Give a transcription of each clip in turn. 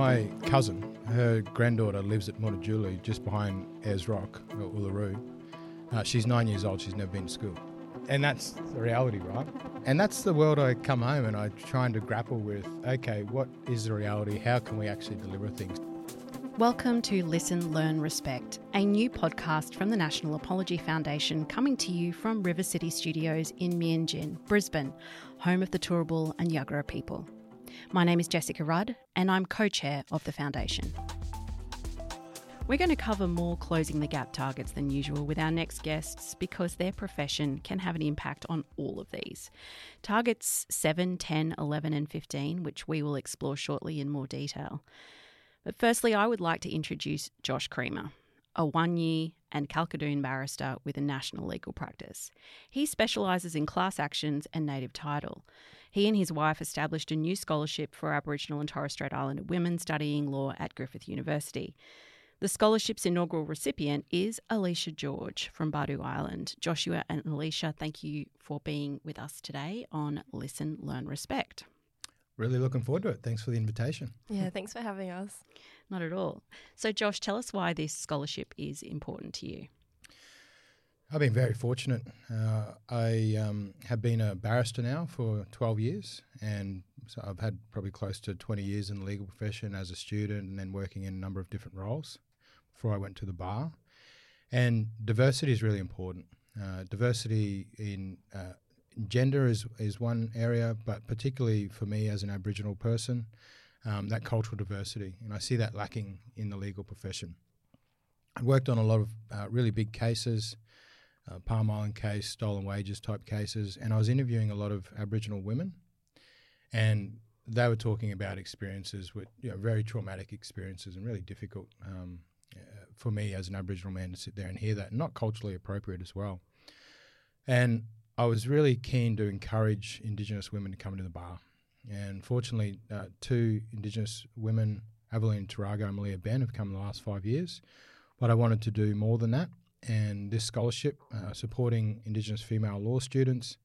My cousin, her granddaughter lives at Mutitjulu, just behind Ayers Rock, or Uluru. Uh, she's nine years old, she's never been to school. And that's the reality, right? And that's the world I come home and I'm trying to grapple with okay, what is the reality? How can we actually deliver things? Welcome to Listen, Learn, Respect, a new podcast from the National Apology Foundation coming to you from River City Studios in Meanjin, Brisbane, home of the Turrbal and Yagara people. My name is Jessica Rudd, and I'm co chair of the foundation. We're going to cover more closing the gap targets than usual with our next guests because their profession can have an impact on all of these. Targets 7, 10, 11, and 15, which we will explore shortly in more detail. But firstly, I would like to introduce Josh Creamer, a Waanyi and Kalkadoon barrister with a national legal practice. He specialises in class actions and native title. He and his wife established a new scholarship for Aboriginal and Torres Strait Islander women studying law at Griffith University. The scholarship's inaugural recipient is Alicia George from Badu Island. Joshua and Alicia, thank you for being with us today on Listen, Learn, Respect. Really looking forward to it. Thanks for the invitation. Yeah, thanks for having us. Not at all. So, Josh, tell us why this scholarship is important to you. I've been very fortunate. Uh, I um, have been a barrister now for 12 years, and so I've had probably close to 20 years in the legal profession as a student and then working in a number of different roles before I went to the bar. And diversity is really important. Uh, diversity in uh, gender is, is one area, but particularly for me as an Aboriginal person, um, that cultural diversity. And I see that lacking in the legal profession. I worked on a lot of uh, really big cases uh, Palm Island case, stolen wages type cases, and I was interviewing a lot of Aboriginal women, and they were talking about experiences with you know, very traumatic experiences and really difficult um, uh, for me as an Aboriginal man to sit there and hear that, not culturally appropriate as well. And I was really keen to encourage Indigenous women to come to the bar. And fortunately, uh, two Indigenous women, Evelyn Tarago and Malia Ben, have come in the last five years. But I wanted to do more than that and this scholarship uh, supporting Indigenous female law students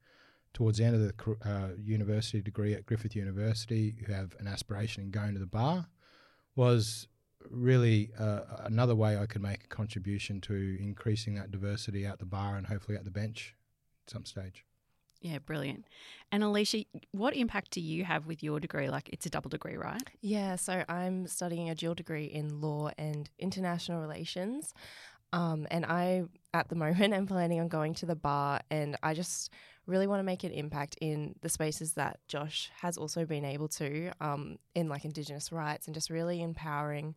towards the end of the uh, university degree at Griffith University who have an aspiration in going to the bar was really uh, another way I could make a contribution to increasing that diversity at the bar and hopefully at the bench at some stage. Yeah, brilliant. And Alicia, what impact do you have with your degree? Like, it's a double degree, right? Yeah, so I'm studying a dual degree in law and international relations. Um, and I, at the moment, am planning on going to the bar, and I just really want to make an impact in the spaces that Josh has also been able to um, in like Indigenous rights and just really empowering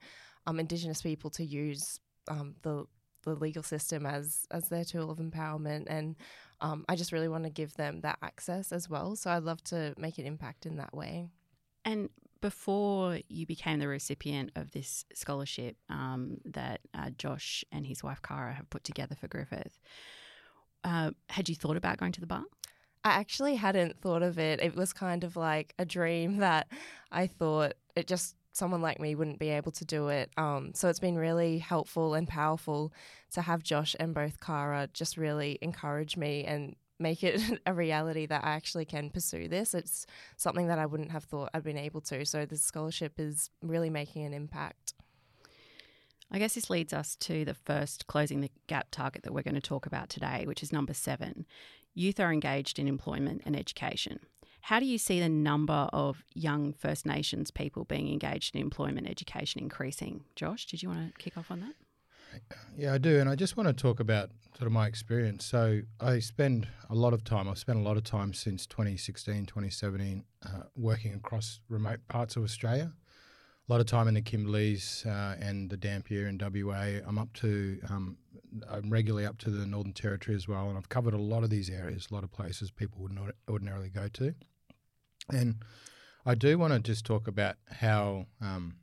um, Indigenous people to use um, the the legal system as as their tool of empowerment and um, I just really want to give them that access as well. So I'd love to make an impact in that way. And before you became the recipient of this scholarship um, that uh, Josh and his wife Kara have put together for Griffith, uh, had you thought about going to the bar? I actually hadn't thought of it. It was kind of like a dream that I thought it just someone like me wouldn't be able to do it. Um, so it's been really helpful and powerful to have Josh and both Kara just really encourage me and make it a reality that I actually can pursue this. It's something that I wouldn't have thought I'd been able to. So the scholarship is really making an impact. I guess this leads us to the first closing the gap target that we're going to talk about today, which is number seven. Youth are engaged in employment and education. How do you see the number of young First Nations people being engaged in employment education increasing? Josh, did you want to kick off on that? Yeah, I do. And I just want to talk about sort of my experience. So I spend a lot of time, I've spent a lot of time since 2016, 2017, uh, working across remote parts of Australia. A lot of time in the Kimberleys uh, and the Dampier in WA. I'm up to, um, I'm regularly up to the Northern Territory as well. And I've covered a lot of these areas, a lot of places people would not ordinarily go to. And I do want to just talk about how um,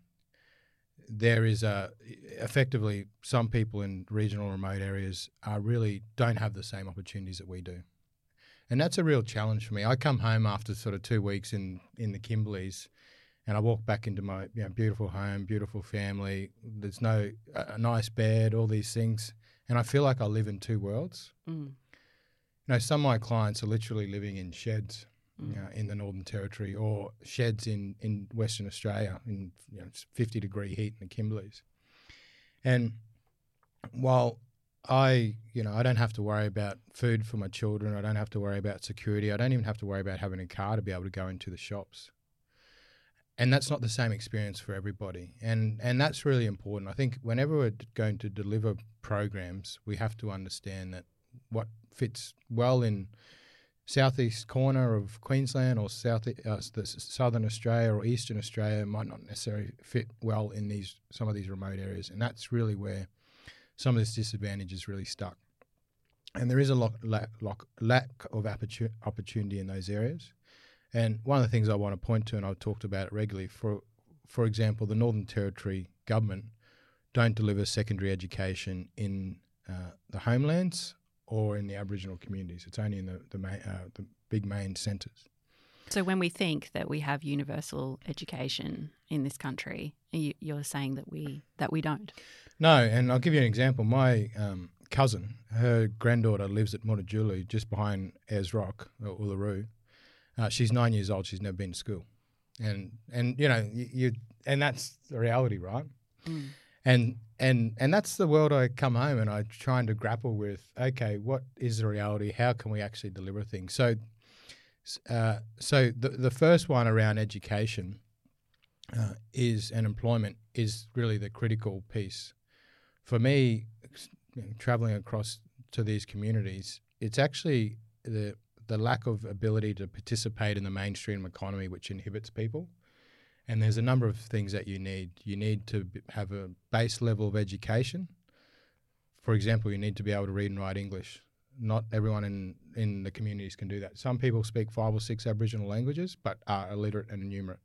there is a effectively some people in regional remote areas are really don't have the same opportunities that we do. And that's a real challenge for me. I come home after sort of two weeks in in the kimberleys and i walk back into my you know, beautiful home beautiful family. There's no a nice bed all these things and i feel like i live in two worlds. Mm. you know some of my clients are literally living in sheds mm. in the Northern Territory or sheds in, in Western Australia in you know, 50 degree heat in the Kimberleys. And while I, you know, I don't have to worry about food for my children. I don't have to worry about security. I don't even have to worry about having a car to be able to go into the shops. And that's not the same experience for everybody. And and that's really important. I think whenever we're going to deliver programs, we have to understand that what fits well in southeast corner of Queensland or south uh, southern Australia or eastern Australia might not necessarily fit well in these some of these remote areas, and that's really where some of this disadvantage is really stuck. And there is a lack, lack of opportunity in those areas. And one of the things I want to point to, and I've talked about it regularly, for for example, the Northern Territory government don't deliver secondary education in uh, the homelands or in the Aboriginal communities. It's only in the the, main, uh, the big main centres. So when we think that we have universal education in this country, you're saying that we that we don't. No, and I'll give you an example. My um, cousin, her granddaughter lives at Mutitjulu, just behind Ayers Rock, or Uluru. Uh, she's nine years old. She's never been to school, and and you know you, you and that's the reality, right? Mm. And and and that's the world I come home and I'm trying to grapple with. Okay, what is the reality? How can we actually deliver things? So, uh, so the the first one around education uh, is and employment is really the critical piece. For me, traveling across to these communities, it's actually the the lack of ability to participate in the mainstream economy which inhibits people. And there's a number of things that you need. You need to have a base level of education. For example, you need to be able to read and write English. Not everyone in, in the communities can do that. Some people speak five or six Aboriginal languages, but are illiterate and enumerate.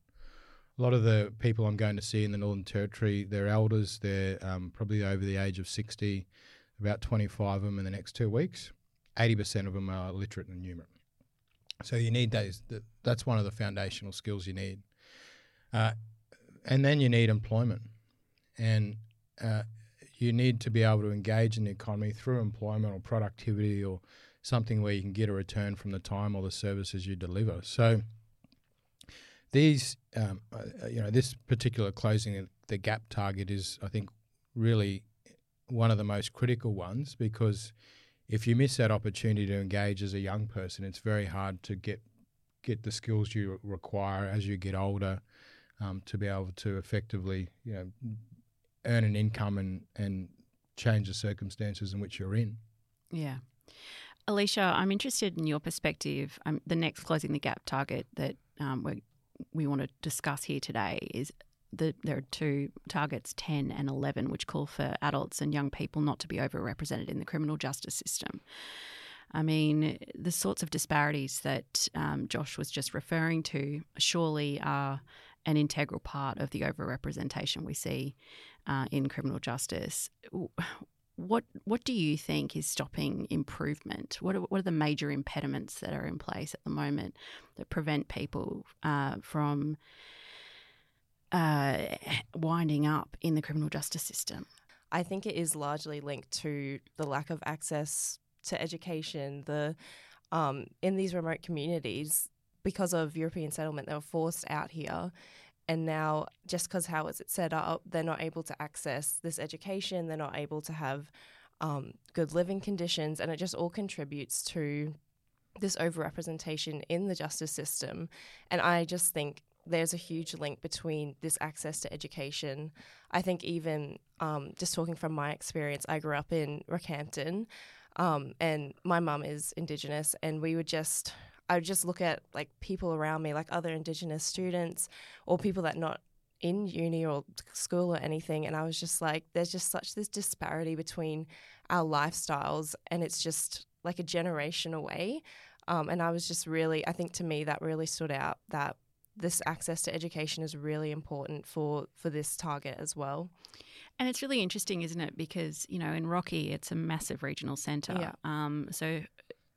A lot of the people I'm going to see in the Northern Territory, they're elders. They're um, probably over the age of 60, about 25 of them in the next two weeks. 80% of them are literate and enumerate. So you need those. That's one of the foundational skills you need. Uh, and then you need employment. And uh, you need to be able to engage in the economy through employment or productivity or something where you can get a return from the time or the services you deliver. So these, um, uh, you know, this particular closing of the gap target is, I think, really one of the most critical ones because if you miss that opportunity to engage as a young person, it's very hard to get get the skills you require as you get older um, to be able to effectively, you know, earn an income and, and change the circumstances in which you're in. Yeah. Alicia, I'm interested in your perspective. Um, the next closing the gap target that um, we we want to discuss here today is the, there are two targets, 10 and 11, which call for adults and young people not to be overrepresented in the criminal justice system. I mean, the sorts of disparities that um, Josh was just referring to surely are an integral part of the overrepresentation we see uh, in criminal justice. What what do you think is stopping improvement? What are, what are the major impediments that are in place at the moment that prevent people uh, from uh, winding up in the criminal justice system? I think it is largely linked to the lack of access to education. The um, in these remote communities, because of European settlement, they were forced out here. And now, just because how it's set up, they're not able to access this education, they're not able to have um, good living conditions, and it just all contributes to this overrepresentation in the justice system. And I just think there's a huge link between this access to education. I think, even um, just talking from my experience, I grew up in Rockhampton. Um, and my mum is Indigenous, and we would just I would just look at like people around me, like other Indigenous students or people that not in uni or school or anything, and I was just like, there's just such this disparity between our lifestyles, and it's just like a generation away. Um, and I was just really, I think to me that really stood out that this access to education is really important for for this target as well. And it's really interesting, isn't it? Because you know, in Rocky, it's a massive regional centre. Yeah. Um, so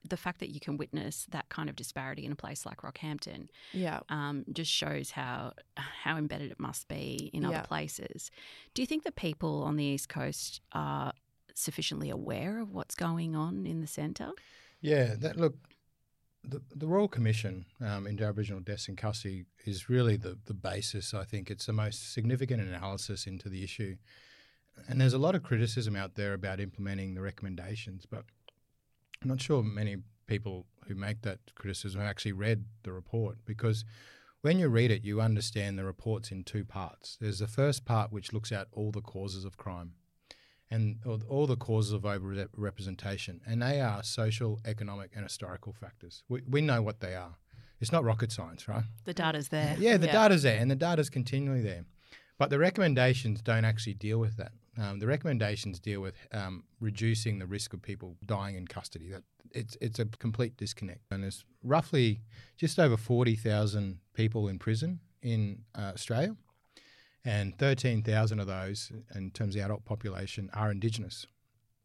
the fact that you can witness that kind of disparity in a place like Rockhampton, yeah, um, just shows how how embedded it must be in other places. Do you think that people on the east coast are sufficiently aware of what's going on in the centre? Yeah, that look. the, the Royal Commission um, into Aboriginal Deaths in Custody is really the, the basis. I think it's the most significant analysis into the issue. And there's a lot of criticism out there about implementing the recommendations, but I'm not sure many people who make that criticism have actually read the report because when you read it, you understand the report's in two parts. There's the first part which looks at all the causes of crime and all the causes of overrepresentation, and they are social, economic, and historical factors. We, we know what they are. It's not rocket science, right? The data's there. Yeah, the yeah. data's there, and the data's continually there. But the recommendations don't actually deal with that. Um, the recommendations deal with um, reducing the risk of people dying in custody. That it's it's a complete disconnect. And there's roughly just over forty thousand people in prison in uh, Australia, and 13,000 of those, in terms of the adult population, are Indigenous.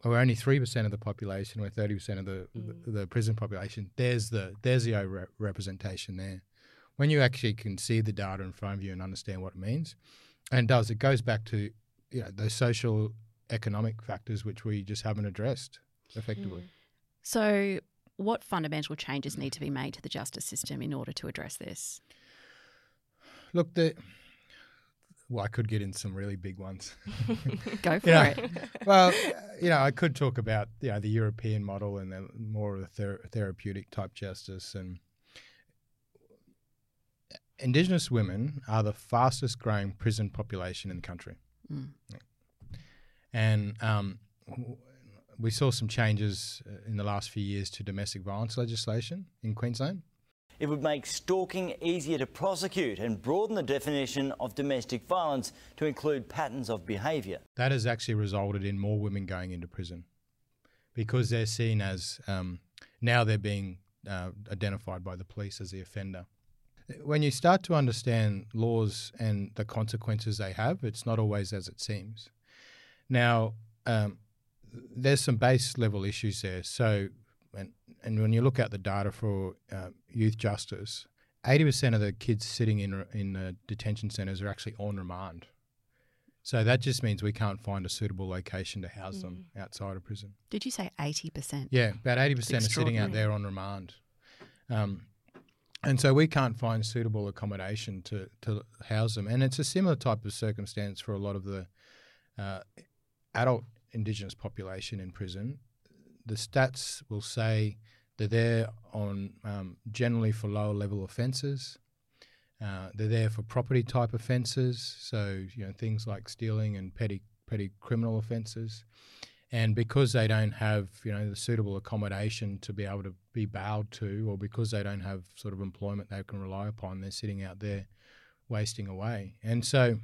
We're only three percent of the population. We're thirty percent of the, mm. the, the prison population. There's the there's the over representation there. When you actually can see the data in front of you and understand what it means, and does it goes back to you know those social economic factors which we just haven't addressed effectively. Mm. So, what fundamental changes need to be made to the justice system in order to address this? Look, the well, I could get in some really big ones. Go for it. well, you know, I could talk about you know the European model and the more of the ther- therapeutic type justice and Indigenous women are the fastest growing prison population in the country, mm. and um, we saw some changes uh, in the last few years to domestic violence legislation in Queensland. It would make stalking easier to prosecute and broaden the definition of domestic violence to include patterns of behaviour. That has actually resulted in more women going into prison because they're seen as um, now they're being uh, identified by the police as the offender. When you start to understand laws and the consequences they have, it's not always as it seems. Now, um, there's some base level issues there. So, and, and when you look at the data for uh, youth justice, 80% of the kids sitting in, in the detention centres are actually on remand. So that just means we can't find a suitable location to house mm. them outside of prison. Did you say 80%? Yeah, about 80% are sitting out there on remand. Um, and so we can't find suitable accommodation to, to house them. And it's a similar type of circumstance for a lot of the uh, adult Indigenous population in prison the stats will say they're there on um, generally for lower level offences. Uh, they're there for property type offences, so you know things like stealing and petty petty criminal offences. And because they don't have you know the suitable accommodation to be able to be bailed to, or because they don't have sort of employment they can rely upon, they're sitting out there wasting away. And so,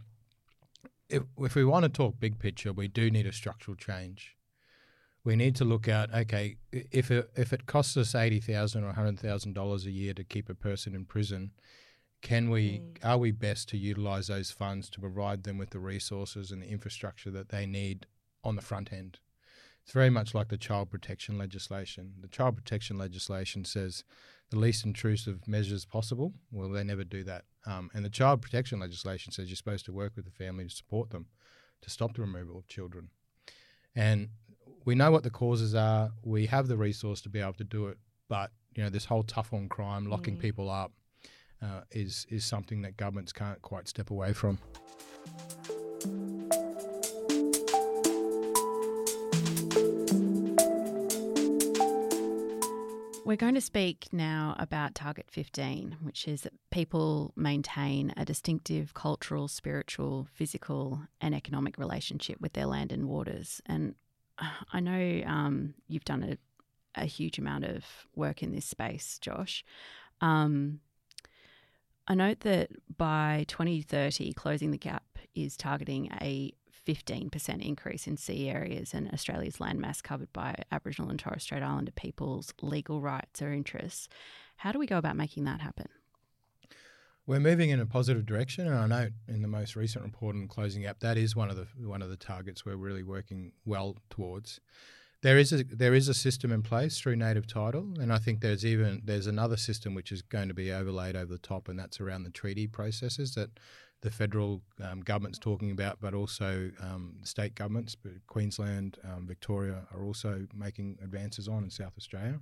if if we want to talk big picture, we do need a structural change we need to look at okay if it, if it costs us eighty thousand or hundred thousand dollars a year to keep a person in prison, can we mm. are we best to utilize those funds to provide them with the resources and the infrastructure that they need on the front end? It's very much like the child protection legislation. The child protection legislation says the least intrusive measures possible. Well, they never do that. Um, and the child protection legislation says you're supposed to work with the family to support them to stop the removal of children. And we know what the causes are. We have the resource to be able to do it, but you know this whole tough on crime, locking mm. people up, uh, is is something that governments can't quite step away from. We're going to speak now about Target 15, which is that people maintain a distinctive cultural, spiritual, physical, and economic relationship with their land and waters. And I know um, you've done a, a, huge amount of work in this space, Josh. Um, I note that by 2030, Closing the Gap is targeting a 15% increase in sea areas and Australia's landmass covered by Aboriginal and Torres Strait Islander people's legal rights or interests. How do we go about making that happen? We're moving in a positive direction, and I know in the most recent report on closing gap that is one of the one of the targets we're really working well towards. There is a there is a system in place through native title, and I think there's even there's another system which is going to be overlaid over the top, and that's around the treaty processes that the federal um, government's talking about, but also um, state governments, but Queensland, um, Victoria, are also making advances on in South Australia.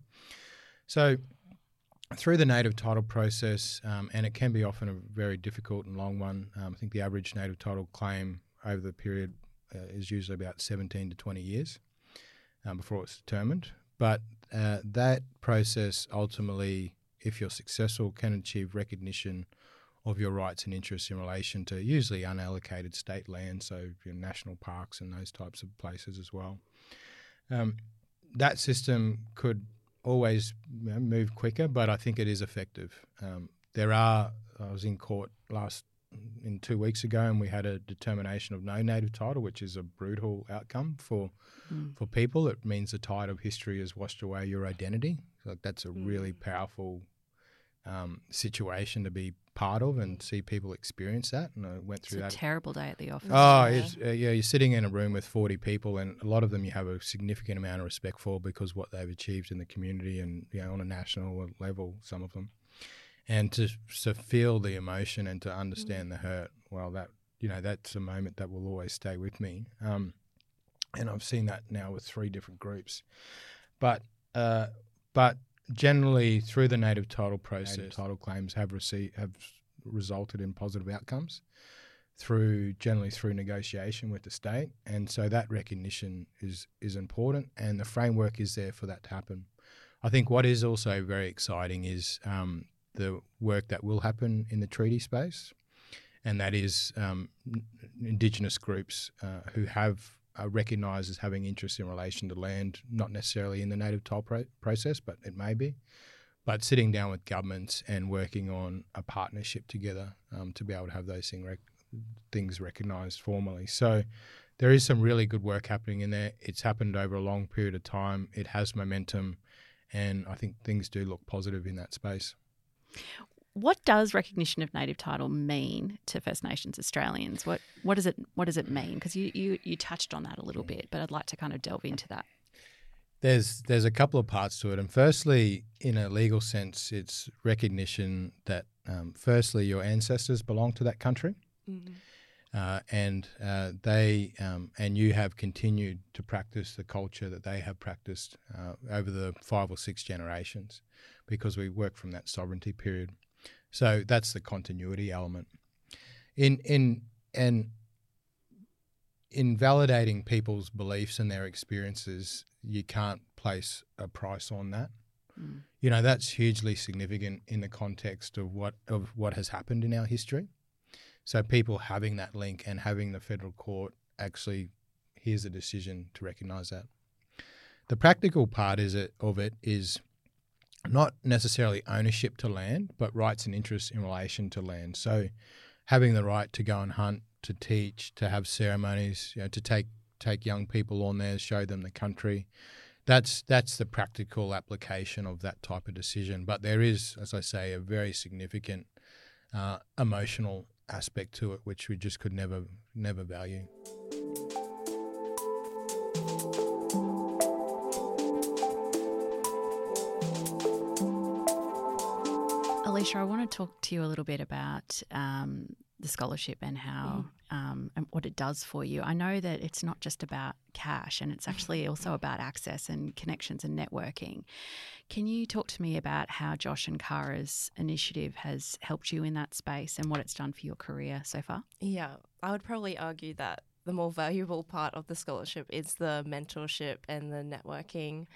So through the native title process, um, and it can be often a very difficult and long one. Um, I think the average native title claim over the period uh, is usually about 17 to 20 years um, before it's determined. But uh, that process ultimately, if you're successful, can achieve recognition of your rights and interests in relation to usually unallocated state land, so your national parks and those types of places as well. Um, that system could always you know, move quicker, but I think it is effective. Um, there are. I was in court last in two weeks ago, and we had a determination of no native title, which is a brutal outcome for mm. for people. It means the tide of history has washed away your identity. So that's a mm. really powerful um, situation to be part of and see people experience that. And I went through it's that. terrible day at the office. Oh, yeah. Uh, yeah, you're sitting in a room with 40 people, and a lot of them you have a significant amount of respect for because what they've achieved in the community and you know on a national level, some of them, and to to feel the emotion and to understand mm. the hurt. Well, that you know that's a moment that will always stay with me. Um, and I've seen that now with three different groups, but uh, but generally through the native title process, native title claims have received have resulted in positive outcomes through generally through negotiation with the state, and so that recognition is is important, and the framework is there for that to happen. I think what is also very exciting is um, the work that will happen in the treaty space, and that is um, Indigenous groups uh, who have are recognised as having interest in relation to land, not necessarily in the native title pro- process, but it may be. But sitting down with governments and working on a partnership together um, to be able to have those thing rec- things recognised formally. So there is some really good work happening in there. It's happened over a long period of time. It has momentum, and I think things do look positive in that space. What does recognition of native title mean to First Nations Australians? What what does it what does it mean? Because you, you you touched on that a little bit, but I'd like to kind of delve into that. There's there's a couple of parts to it, and firstly, in a legal sense, it's recognition that um, firstly your ancestors belong to that country, mm-hmm. uh, and uh, they um, and you have continued to practice the culture that they have practiced uh, over the five or six generations, because we work from that sovereignty period. So that's the continuity element. In in and in validating people's beliefs and their experiences, you can't place a price on that. Mm. You know that's hugely significant in the context of what of what has happened in our history. So people having that link and having the federal court actually here's a decision to recognise that. The practical part is it of it is not necessarily ownership to land, but rights and interests in relation to land. So, having the right to go and hunt, to teach, to have ceremonies, you know, to take take young people on there, show them the country. That's that's the practical application of that type of decision. But there is, as I say, a very significant uh, emotional aspect to it, which we just could never never value. Alicia, I want to talk to you a little bit about um, the scholarship and how mm. um, and what it does for you. I know that it's not just about cash, and it's actually also about access and connections and networking. Can you talk to me about how Josh and Kara's initiative has helped you in that space and what it's done for your career so far? Yeah, I would probably argue that the more valuable part of the scholarship is the mentorship and the networking.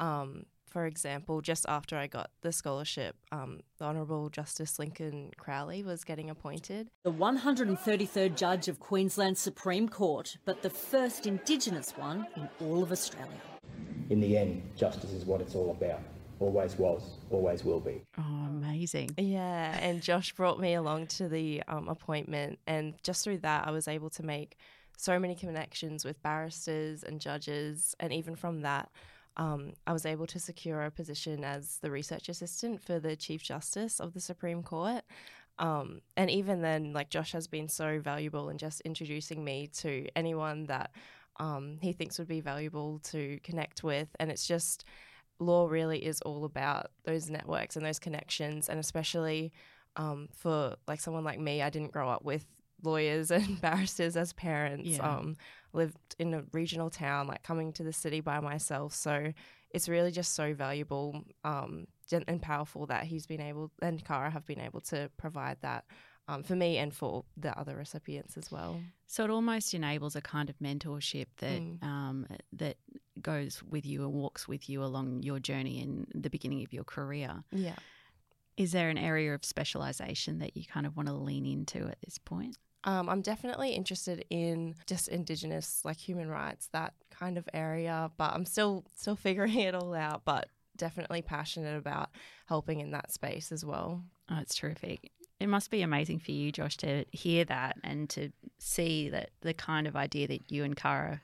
Um, for example, just after I got the scholarship, um, the Honourable Justice Lincoln Crowley was getting appointed. The 133rd Judge of Queensland's Supreme Court, but the first Indigenous one in all of Australia. In the end, justice is what it's all about. Always was, always will be. Oh, amazing. Yeah, and Josh brought me along to the um, appointment, and just through that, I was able to make so many connections with barristers and judges, and even from that, um, I was able to secure a position as the research assistant for the Chief Justice of the Supreme Court. Um, and even then, like Josh has been so valuable in just introducing me to anyone that um, he thinks would be valuable to connect with. And it's just, law really is all about those networks and those connections. And especially um, for like someone like me, I didn't grow up with lawyers and barristers as parents. Yeah. Um, lived in a regional town, like coming to the city by myself. So it's really just so valuable um, and powerful that he's been able and Kara have been able to provide that um, for me and for the other recipients as well. So it almost enables a kind of mentorship that Mm. um, that goes with you and walks with you along your journey in the beginning of your career. Yeah. Is there an area of specialisation that you kind of want to lean into at this point? Um, I'm definitely interested in just Indigenous, like human rights, that kind of area. But I'm still still figuring it all out. But definitely passionate about helping in that space as well. Oh, it's terrific. It must be amazing for you, Josh, to hear that and to see that the kind of idea that you and Kara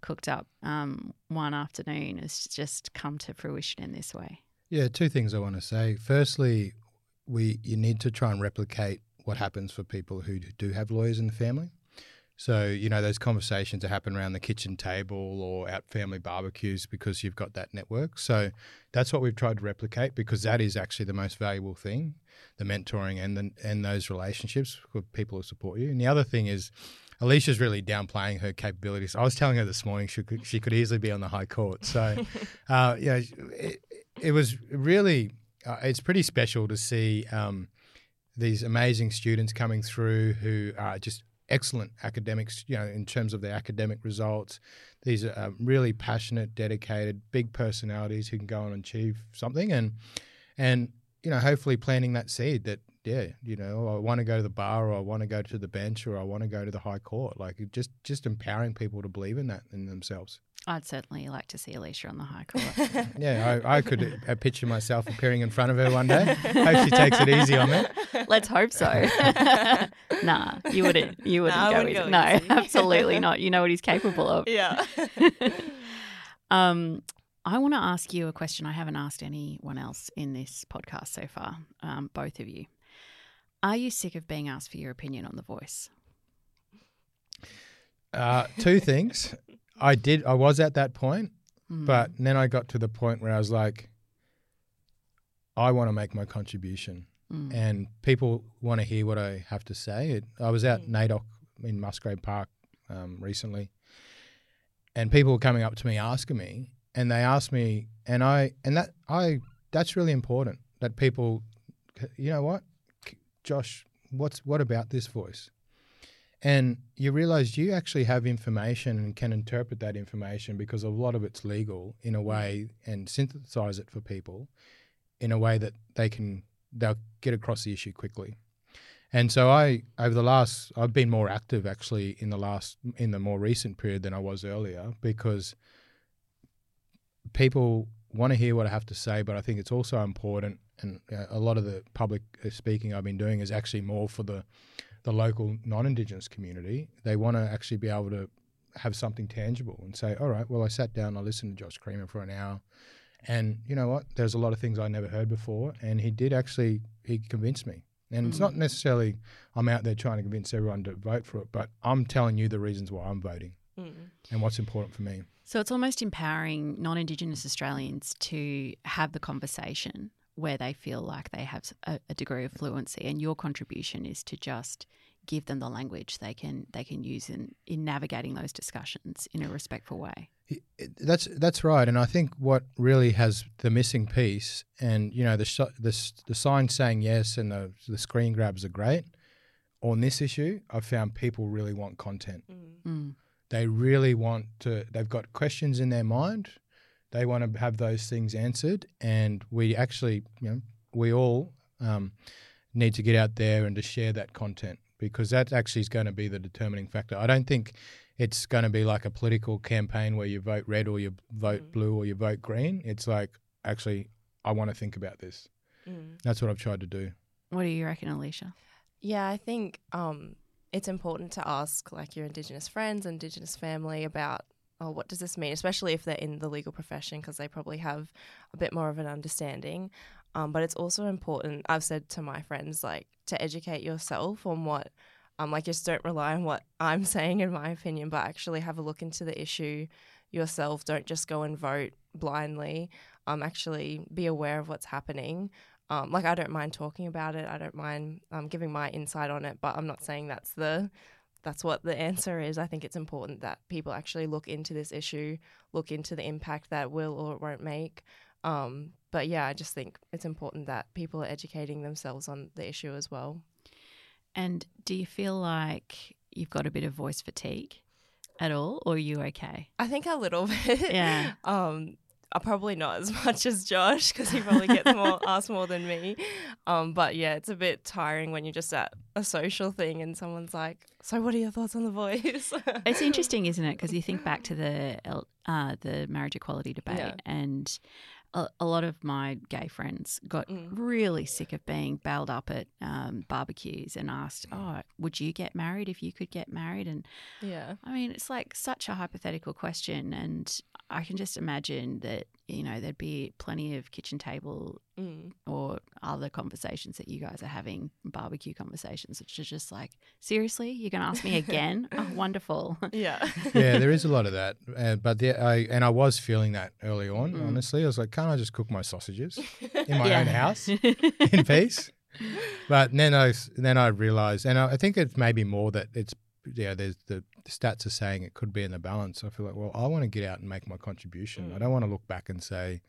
cooked up um, one afternoon has just come to fruition in this way. Yeah, two things I want to say. Firstly, we you need to try and replicate what happens for people who do have lawyers in the family. So, you know, those conversations that happen around the kitchen table or at family barbecues because you've got that network. So that's what we've tried to replicate because that is actually the most valuable thing, the mentoring and the, and those relationships with people who support you. And the other thing is Alicia's really downplaying her capabilities. I was telling her this morning she could, she could easily be on the high court. So, uh, yeah, it, it was really, uh, it's pretty special to see um, these amazing students coming through who are just excellent academics, you know, in terms of their academic results. These are um, really passionate, dedicated, big personalities who can go on and achieve something, and and you know, hopefully planting that seed that yeah, you know, I want to go to the bar, or I want to go to the bench, or I want to go to the high court. Like just just empowering people to believe in that in themselves. I'd certainly like to see Alicia on the high court. Yeah, I, I could uh, picture myself appearing in front of her one day. Hope she takes it easy on me. Let's hope so. nah, you wouldn't. You wouldn't Nah, go wouldn't easy. go no, easy. absolutely not. You know what he's capable of. Yeah. Um, I want to ask you a question I haven't asked anyone else in this podcast so far, um, both of you. Are you sick of being asked for your opinion on The Voice? Uh, two things. I did. I was at that point, Hmm. but then I got to the point where I was like, I want to make my contribution, Mm. and people want to hear what I have to say. It, I was at NAIDOC in Musgrave Park um, recently, and people were coming up to me asking me, and they asked me, and I, and that I, that's really important that people, you know what, Josh, what's what about this voice? And you realize you actually have information and can interpret that information because a lot of it's legal in a way and synthesize it for people in a way that they can they'll get across the issue quickly. And so I over the last I've been more active actually in the last in the more recent period than I was earlier because people want to hear what I have to say, but I think it's also important and uh, a lot of the public uh, speaking I've been doing is actually more for the the local non-indigenous community. They want to actually be able to have something tangible and say, "All right, well, I sat down, I listened to Josh Creamer for an hour, and you know what? There's a lot of things I never heard before, and he did actually he convinced me. And it's not necessarily I'm out there trying to convince everyone to vote for it, but I'm telling you the reasons why I'm voting Mm. and what's important for me. So it's almost empowering non Indigenous Australians to have the conversation where they feel like they have a, a degree of fluency, and your contribution is to just give them the language they can they can use in, in navigating those discussions in a respectful way. That's that's right, and I think what really has the missing piece, and you know, the sh- the the sign saying yes and the the screen grabs are great. On this issue, I've found people really want content. Mm. They really want to. They've got questions in their mind. They want to have those things answered, and we actually, you know, we all um, need to get out there and to share that content because that actually is going to be the determining factor. I don't think it's going to be like a political campaign where you vote red or you vote blue or you vote green. It's like actually, I want to think about this. Mm. That's what I've tried to do. What do you reckon, Alicia? Yeah, I think um, it's important to ask like your Indigenous friends, Indigenous family about, oh, what does this mean? Especially if they're in the legal profession, because they probably have a bit more of an understanding. Um, but it's also important. I've said to my friends like to educate yourself on what, um, like just don't rely on what I'm saying in my opinion, but actually have a look into the issue yourself. Don't just go and vote blindly. Um, actually be aware of what's happening. Um, like I don't mind talking about it. I don't mind um, giving my insight on it, but I'm not saying that's the that's what the answer is. I think it's important that people actually look into this issue, look into the impact that will or it won't make, Um, but yeah, I just think it's important that people are educating themselves on the issue as well. And do you feel like you've got a bit of voice fatigue at all, or are you okay? I think a little bit. Yeah. um, uh, probably not as much as Josh because he probably gets more asked more than me. Um, but yeah, it's a bit tiring when you're just at a social thing and someone's like, "So, what are your thoughts on the voice?" It's interesting, isn't it? Because you think back to the uh, the marriage equality debate, Yeah. and a, a lot of my gay friends got Mm. really sick of being bailed up at um, barbecues and asked, "Oh, would you get married if you could get married?" And yeah. I mean, it's like such a hypothetical question, and I can just imagine that you know there'd be plenty of kitchen table Mm. or other conversations that you guys are having, barbecue conversations, which is just like, seriously, you're going to ask me again? oh, wonderful. Yeah. yeah, there is a lot of that. Uh, but the, I and I was feeling that early on. Mm. Honestly, I was like, can't I just cook my sausages in my Yeah. own house in peace? But then I, then I realized, and I, I think it's maybe more that it's yeah. There's the, the stats are saying it could be in the balance. I feel like, well, I want to get out and make my contribution. I mm. don't want to look back and say.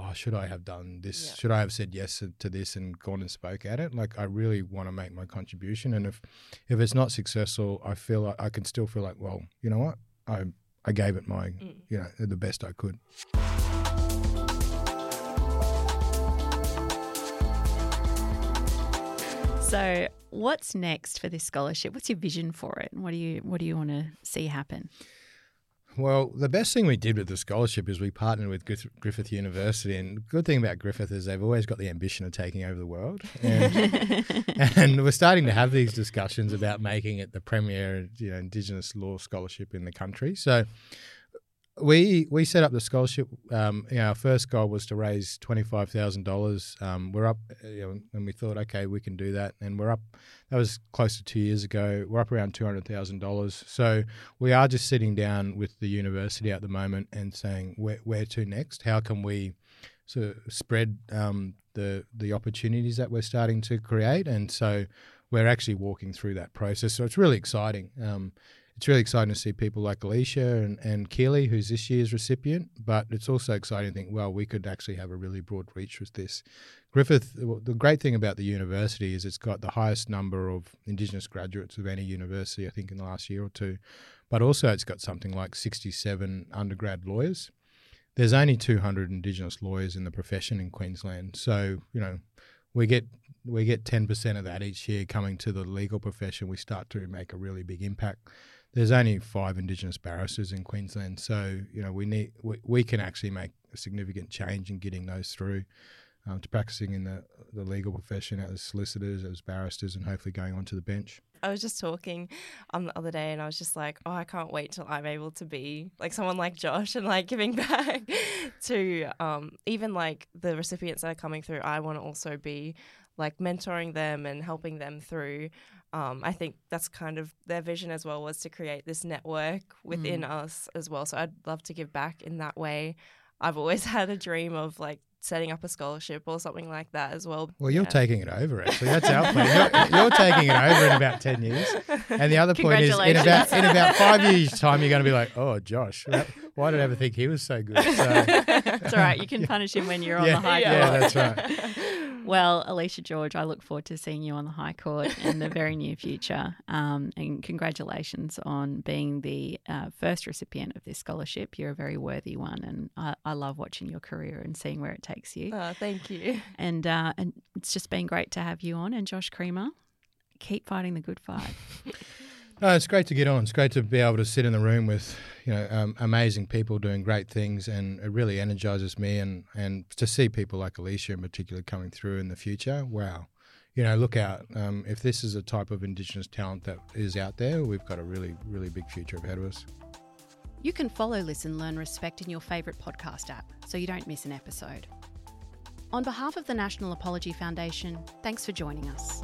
Oh, should I have done this? Yeah. Should I have said yes to this and gone and spoke at it? Like, I really want to make my contribution, and if if it's not successful, I feel like I can still feel like, well, you know what, I I gave it my, mm. you know, the best I could. So, what's next for this scholarship? What's your vision for it? What do you What do you want to see happen? Well, the best thing we did with the scholarship is we partnered with Griffith University, and the good thing about Griffith is they've always got the ambition of taking over the world, and, and we're starting to have these discussions about making it the premier, you know, Indigenous law scholarship in the country. So. We we set up the scholarship. Um, you know, our first goal was to raise twenty five thousand dollars. Um, we're up, uh, you know, and we thought, okay, we can do that, and we're up. That was close to two years ago. We're up around two hundred thousand dollars. So we are just sitting down with the university at the moment and saying where where to next. How can we sort of spread um, the the opportunities that we're starting to create? And so we're actually walking through that process. So it's really exciting. Um, it's really exciting to see people like Alicia and, and Keely, who's this year's recipient, but it's also exciting to think, well, we could actually have a really broad reach with this. Griffith, the great thing about the university is it's got the highest number of Indigenous graduates of any university, I think, in the last year or two, but also it's got something like 67 undergrad lawyers. There's only 200 Indigenous lawyers in the profession in Queensland, so you know we get we get 10% of that each year coming to the legal profession. We start to make a really big impact there's only five Indigenous barristers in Queensland, so you know we need we, we can actually make a significant change in getting those through um, to practicing in the, the legal profession as solicitors, as barristers, and hopefully going onto the bench. I was just talking um the other day and I was just like, oh, I can't wait till I'm able to be like someone like Josh and like giving back to um even like the recipients that are coming through. I want to also be like mentoring them and helping them through. Um, I think that's kind of their vision as well was to create this network within us as well. So I'd love to give back in that way. I've always had a dream of like setting up a scholarship or something like that as well. Well, you're Yeah. taking it over. Actually, that's our plan. You're, you're taking it over in about ten years. And the other point is, in about in about five years' time, you're going to be like, "Oh, Josh, why did I ever think he was so good?" So, it's all right. You can punish him when you're on yeah, the high yeah, court. that's right. Well, Alicia George, I look forward to seeing you on the High Court in the very near future. Um, and congratulations on being the uh, first recipient of this scholarship. You're a very worthy one, and I, I love watching your career and seeing where it takes you. Oh, thank you. And uh, and it's just been great to have you on. And Josh Creamer, keep fighting the good fight. No, it's great to get on. It's great to be able to sit in the room with you know um, amazing people doing great things, and it really energizes me. And and to see people like Alicia in particular coming through in the future, wow. You know, look out. Um, if this is a type of Indigenous talent that is out there, we've got a really, really big future ahead of us. You can follow Listen, Learn, Respect in your favourite podcast app so you don't miss an episode. On behalf of the National Apology Foundation, thanks for joining us.